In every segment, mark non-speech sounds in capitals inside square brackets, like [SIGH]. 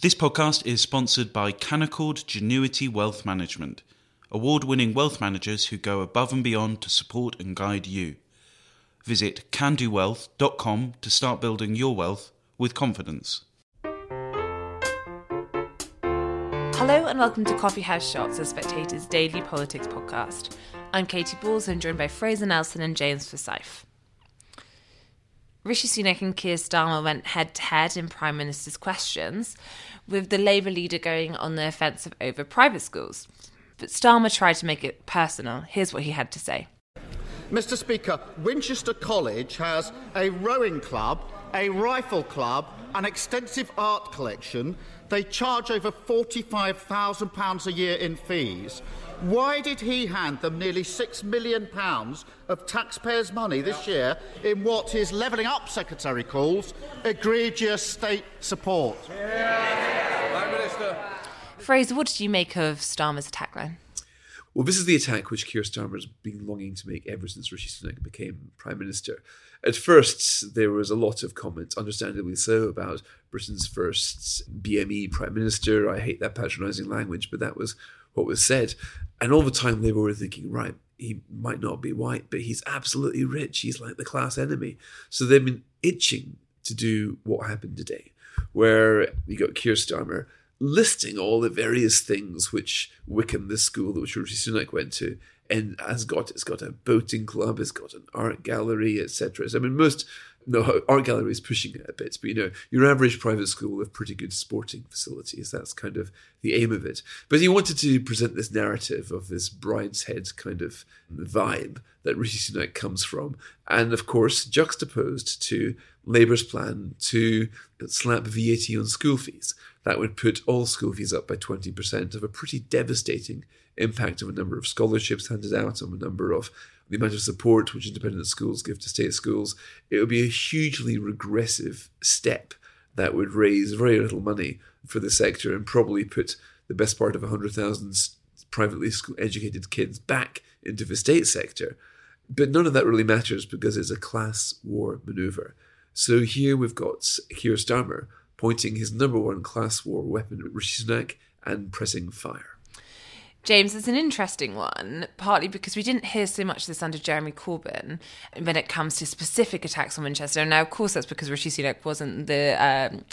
This podcast is sponsored by Canaccord Genuity Wealth Management, award winning wealth managers who go above and beyond to support and guide you. Visit canaccordwealth.com to start building your wealth with confidence. Hello and welcome to Coffee House Shots, the Spectator's daily politics podcast. I'm Katy Balls and joined by Fraser Nelson and James Forsyth. Rishi Sunak and Keir Starmer went head to head in Prime Minister's questions, with the Labour leader going on the offensive over private schools. But Starmer tried to make it personal. Here's what he had to say. Mr. Speaker, Winchester College has a rowing club, a rifle club, an extensive art collection. They charge over £45,000 a year in fees. Why did he hand them nearly £6 million of taxpayers' money this year in what his Levelling Up Secretary calls egregious state support? prime minister, Fraser, what did you make of Starmer's attack line? Well, this is the attack which Keir Starmer has been longing to make ever since Rishi Sunak became Prime Minister. At first, there was a lot of comments, understandably so, about Britain's first BME Prime Minister. I hate that patronising language, but that was what was said. And all the time, Labour were thinking, right, he might not be white, but he's absolutely rich. He's like the class enemy. So they've been itching to do what happened today, where you got Keir Starmer listing all the various things which Wykeham, this school that Rishi Sunak went to, and has got it's got a boating club, it's got an art gallery, etc. So, I mean, most no art gallery is pushing it a bit, but you know, your average private school with pretty good sporting facilities. That's kind of the aim of it. But he wanted to present this narrative of this Brideshead kind of vibe that Rishi Sunak comes from, and of course juxtaposed to Labour's plan to slap VAT on school fees. That would put all school fees up by 20% of a pretty devastating impact of a number of scholarships handed out, on a number of the amount of support which independent schools give to state schools. It would be a hugely regressive step that would raise very little money for the sector and probably put the best part of 100,000 privately educated kids back into the state sector. But none of that really matters because it's a class war maneuver. So here we've got Keir Starmer pointing his number one class war weapon at Rishi Sunak and pressing fire. James, it's an interesting one, partly because we didn't hear so much of this under Jeremy Corbyn when it comes to specific attacks on Winchester. Now, of course, that's because Rishi Sunak wasn't the um,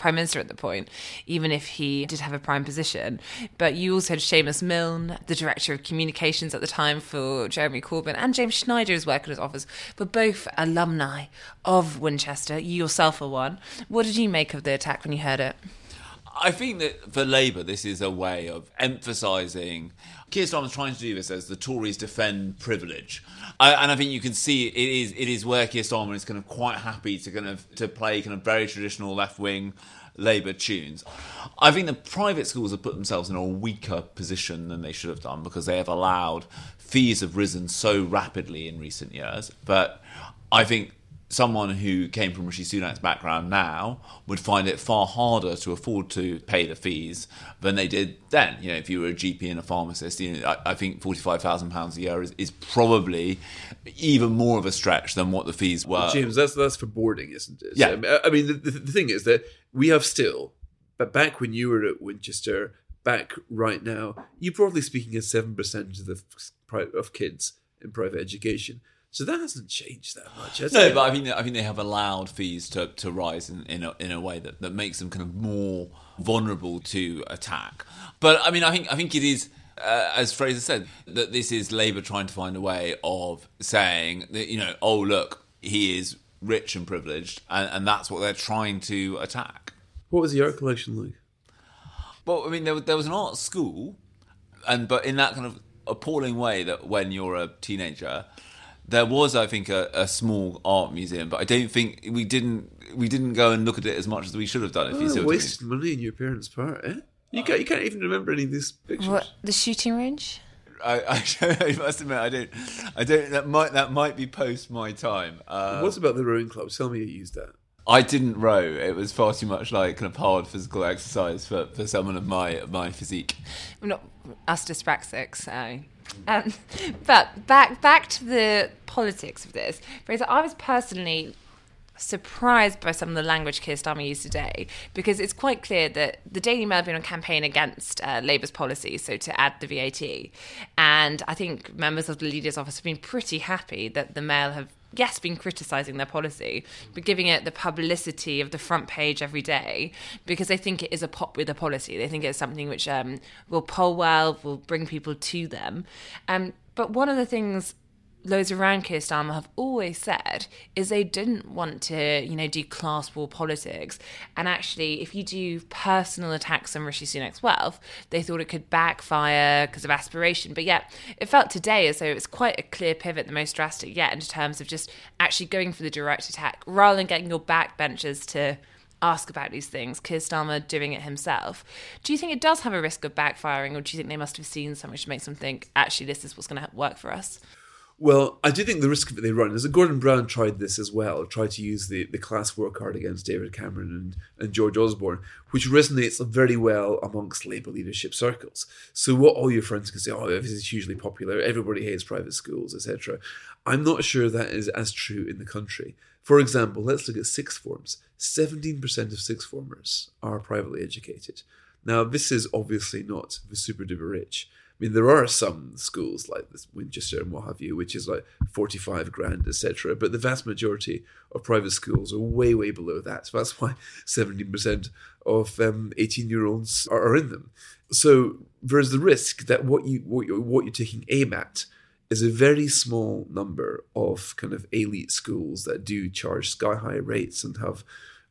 prime minister at the point, even if he did have a prime position. But you also had Seamus Milne, the director of communications at the time for Jeremy Corbyn, and James Schneider as working his office, but both alumni of Winchester. You yourself are one. What did you make of the attack when you heard it? I think that for Labour, this is a way of emphasising. Keir Starmer's trying to do this as the Tories defend privilege, I, and I think you can see it is it is where Keir Starmer is kind of quite happy to kind of to play kind of very traditional left wing Labour tunes. I think the private schools have put themselves in a weaker position than they should have done because they have allowed fees have risen so rapidly in recent years. But I think someone who came from Rishi Sunak's background now would find it far harder to afford to pay the fees than they did then. You know, if you were a GP and a pharmacist, you know, I, I think forty-five thousand pounds a year is, is probably even more of a stretch than what the fees were. Well, James, that's that's for boarding, isn't it? Yeah. So, I mean, the, the, the thing is that we have still, but back when you were at Winchester, back right now, you broadly speaking, have seven percent of the of kids in private education. So that hasn't changed that much. no, it? but I think I think they have allowed fees to, to rise in in a, in a way that, that makes them kind of more vulnerable to attack. But I mean, I think I think it is. Uh, as Fraser said, that this is Labour trying to find a way of saying that you know, oh look, he is rich and privileged, and, and that's what they're trying to attack. What was the art collection like? Well, I mean, there, there was an art school, and but in that kind of appalling way that when you're a teenager, there was, I think, a, a, small art museum, but I don't think we didn't we didn't go and look at it as much as we should have done. If oh, you see wasted money in your parents' part, eh? You can't you can't even remember any of these pictures. What the shooting range? I, I, [LAUGHS] I, must admit, I don't, I don't. That might that might be post my time. Uh, What's about the rowing club? Tell me you used that. I didn't row. It was far too much like kind of hard physical exercise for, for someone of my my physique. I'm not us dyspraxic, so um, [LAUGHS] but back back to the politics of this. Fraser, I was personally surprised by some of the language Keir Starmer used today because it's quite clear that the Daily Mail have been on campaign against uh, Labour's policy, so to add the VAT. And I think members of the leader's office have been pretty happy that the Mail have yes, been criticising their policy, but giving it the publicity of the front page every day because they think it is a popular policy. They think it's something which um, will poll well, will bring people to them. Um, but one of the things those around Keir Starmer have always said is they didn't want to, you know, do class war politics. And actually, if you do personal attacks on Rishi Sunak's wealth, they thought it could backfire because of aspiration. But yet, it felt today as though it was quite a clear pivot, the most drastic yet, in terms of just actually going for the direct attack rather than getting your backbenchers to ask about these things. Keir Starmer doing it himself. Do you think it does have a risk of backfiring, or do you think they must have seen something which makes them think, actually, this is what's going to work for us? Well, I do think the risk of that they run is that Gordon Brown tried this as well, tried to use the, the class war card against David Cameron and, and George Osborne, which resonates very well amongst Labour leadership circles. So what all your friends can say, oh, this is hugely popular, everybody hates private schools, etc. I'm not sure that is as true in the country. For example, let's look at sixth forms. 17% of sixth formers are privately educated. Now, this is obviously not the super duper rich. I mean, there are some schools like this Winchester and what have you, which is like 45 grand, etc. But the vast majority of private schools are way, way below that. So that's why 17% of 18 um, year olds are, are, in them. So there's the risk that what, you, what, you're, what you're taking aim at is a very small number of kind of elite schools that do charge sky high rates and have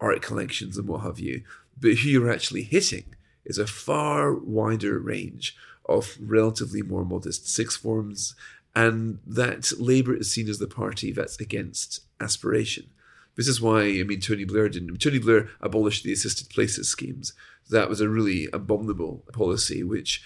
art collections and what have you. But who you're actually hitting is a far wider range of relatively more modest sixth forms, and that Labour is seen as the party that's against aspiration. This is why, I mean, Tony Blair didn't. Tony Blair abolished the assisted places schemes. That was a really abominable policy which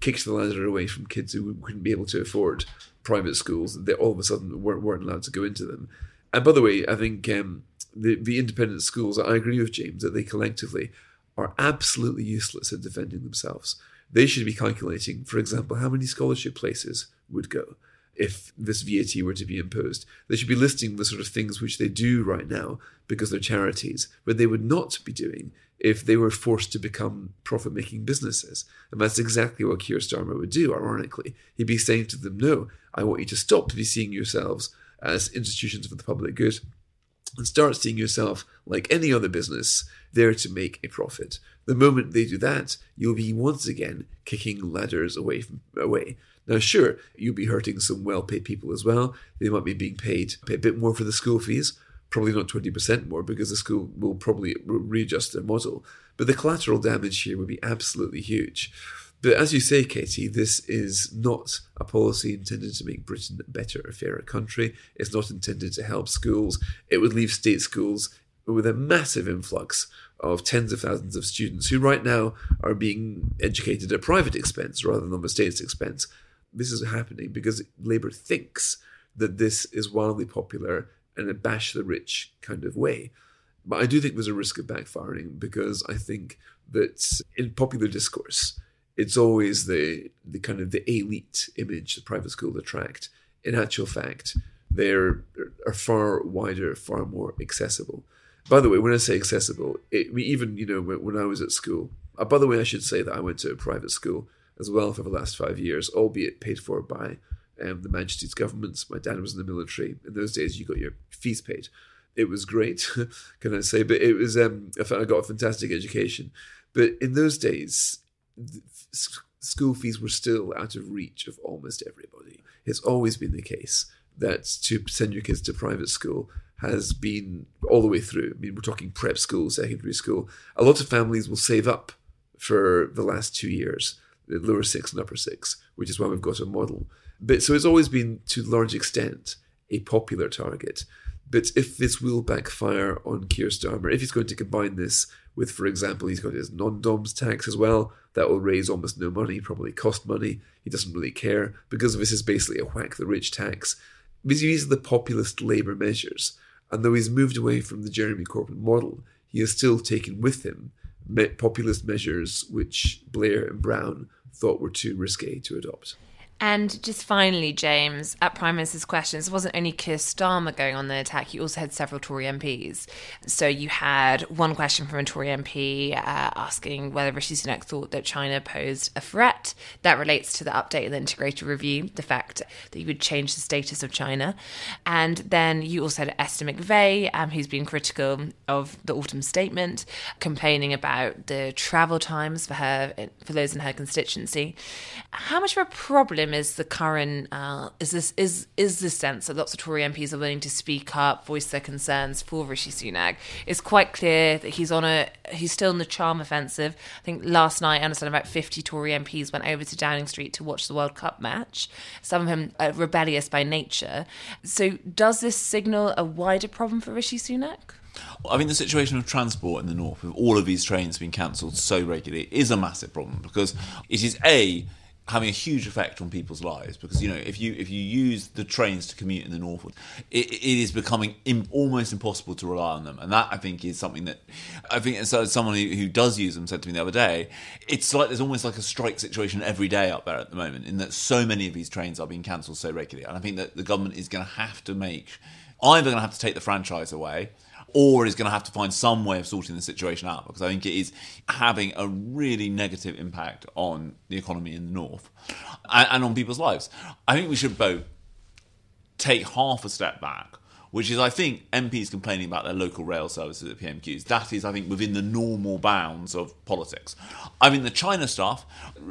kicked the ladder away from kids who couldn't be able to afford private schools. They all of a sudden weren't, weren't allowed to go into them. And by the way, I think um, the, the independent schools, I agree with James that they collectively are absolutely useless at defending themselves. They should be calculating, for example, how many scholarship places would go if this VAT were to be imposed. They should be listing the sort of things which they do right now because they're charities, but they would not be doing if they were forced to become profit making businesses. And that's exactly what Keir Starmer would do, ironically. He'd be saying to them, No, I want you to stop to be seeing yourselves as institutions for the public good and start seeing yourself like any other business there to make a profit. The moment they do that, you'll be once again kicking ladders away from away. Now, sure, you'll be hurting some well-paid people as well. They might be being paid a bit more for the school fees, probably not twenty percent more because the school will probably readjust their model. But the collateral damage here would be absolutely huge. But as you say, Katie, this is not a policy intended to make Britain a better, a fairer country. It's not intended to help schools. It would leave state schools with a massive influx of tens of thousands of students who right now are being educated at private expense rather than on the state's expense. This is happening because Labour thinks that this is wildly popular in a bash the rich kind of way. But I do think there's a risk of backfiring because I think that in popular discourse, it's always the the kind of the elite image the private schools attract. In actual fact, they're are far wider, far more accessible. By the way, when I say accessible, it, I even you know when, when I was at school. Uh, by the way, I should say that I went to a private school as well for the last five years, albeit paid for by um, the Majesty's governments. My dad was in the military. In those days, you got your fees paid. It was great, [LAUGHS] can I say? But it was um, I got a fantastic education. But in those days, school fees were still out of reach of almost everybody. It's always been the case that to send your kids to private school has been all the way through. I mean, we're talking prep school, secondary school. A lot of families will save up for the last two years, the lower six and upper six, which is why we've got a model. But so it's always been to a large extent a popular target. But if this will backfire on Keir Starmer, if he's going to combine this with, for example, he's got his non-doms tax as well, that will raise almost no money, probably cost money. He doesn't really care because this is basically a whack the rich tax. These are the populist Labour measures, and though he's moved away from the Jeremy Corbyn model, he has still taken with him populist measures which Blair and Brown thought were too risque to adopt. And just finally, James, at Prime Minister's questions, it wasn't only Keir Starmer going on the attack, you also had several Tory MPs. So you had one question from a Tory MP uh, asking whether Rishi Sunak thought that China posed a threat. That relates to the update of the integrated review, the fact that you would change the status of China. And then you also had Esther McVey, um, who's been critical of the autumn statement, complaining about the travel times for her, for those in her constituency. How much of a problem is the current uh, is this is is this sense that lots of Tory MPs are willing to speak up, voice their concerns for Rishi Sunak? It's quite clear that he's on a he's still in the charm offensive. I think last night I understand about fifty Tory MPs went over to Downing Street to watch the World Cup match. Some of them are rebellious by nature. So does this signal a wider problem for Rishi Sunak? I mean, the situation of transport in the north, with all of these trains being cancelled so regularly, is a massive problem because it is a having a huge effect on people's lives because you know if you if you use the trains to commute in the north it, it is becoming almost impossible to rely on them. And that i think is something that i think so someone who, who does use them said to me the other day it's like there's almost like a strike situation every day up there at the moment in that so many of these trains are being cancelled so regularly. And i think that the government is going to have to make either going to have to take the franchise away or is going to have to find some way of sorting the situation out because I think it is having a really negative impact on the economy in the north and, and on people's lives. I think we should both take half a step back which is, I think, MPs complaining about their local rail services at PMQs. That is, I think, within the normal bounds of politics. I mean, the China stuff,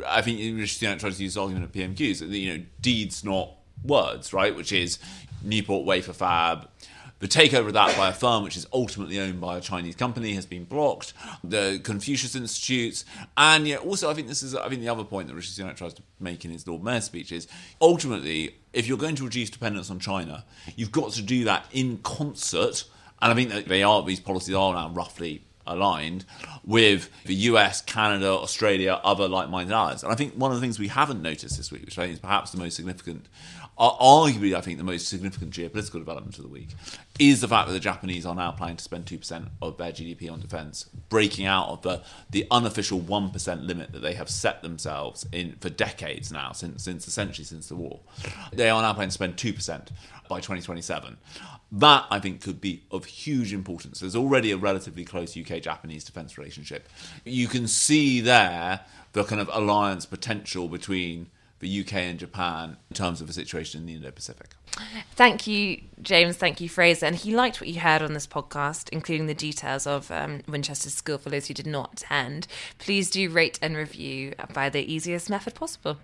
I think Rishi Sunak tries to use the argument at PMQs, you know, deeds, not words, right? Which is Newport Wafer Fab, the takeover of that by a firm which is ultimately owned by a Chinese company has been blocked. The Confucius Institutes, and yeah, also I think this is I think the other point that Rishi Sunak tries to make in his Lord Mayor speech is ultimately if you're going to reduce dependence on China, you've got to do that in concert. And I think that they are these policies are now roughly aligned with the US, Canada, Australia, other like minded allies. And I think one of the things we haven't noticed this week, which I think is perhaps the most significant arguably, I think, the most significant geopolitical development of the week is the fact that the Japanese are now planning to spend 2% of their GDP on defence, breaking out of the, the unofficial 1% limit that they have set themselves in for decades now, since, since essentially since the war. They are now planning to spend 2% by 2027. That, I think, could be of huge importance. There's already a relatively close UK Japanese defence relationship. You can see there the kind of alliance potential between the UK and Japan in terms of the situation in the Indo Pacific. Thank you, James. Thank you, Fraser. And he liked what you heard on this podcast, including the details of um, Winchester School for those who did not attend. Please do rate and review by the easiest method possible.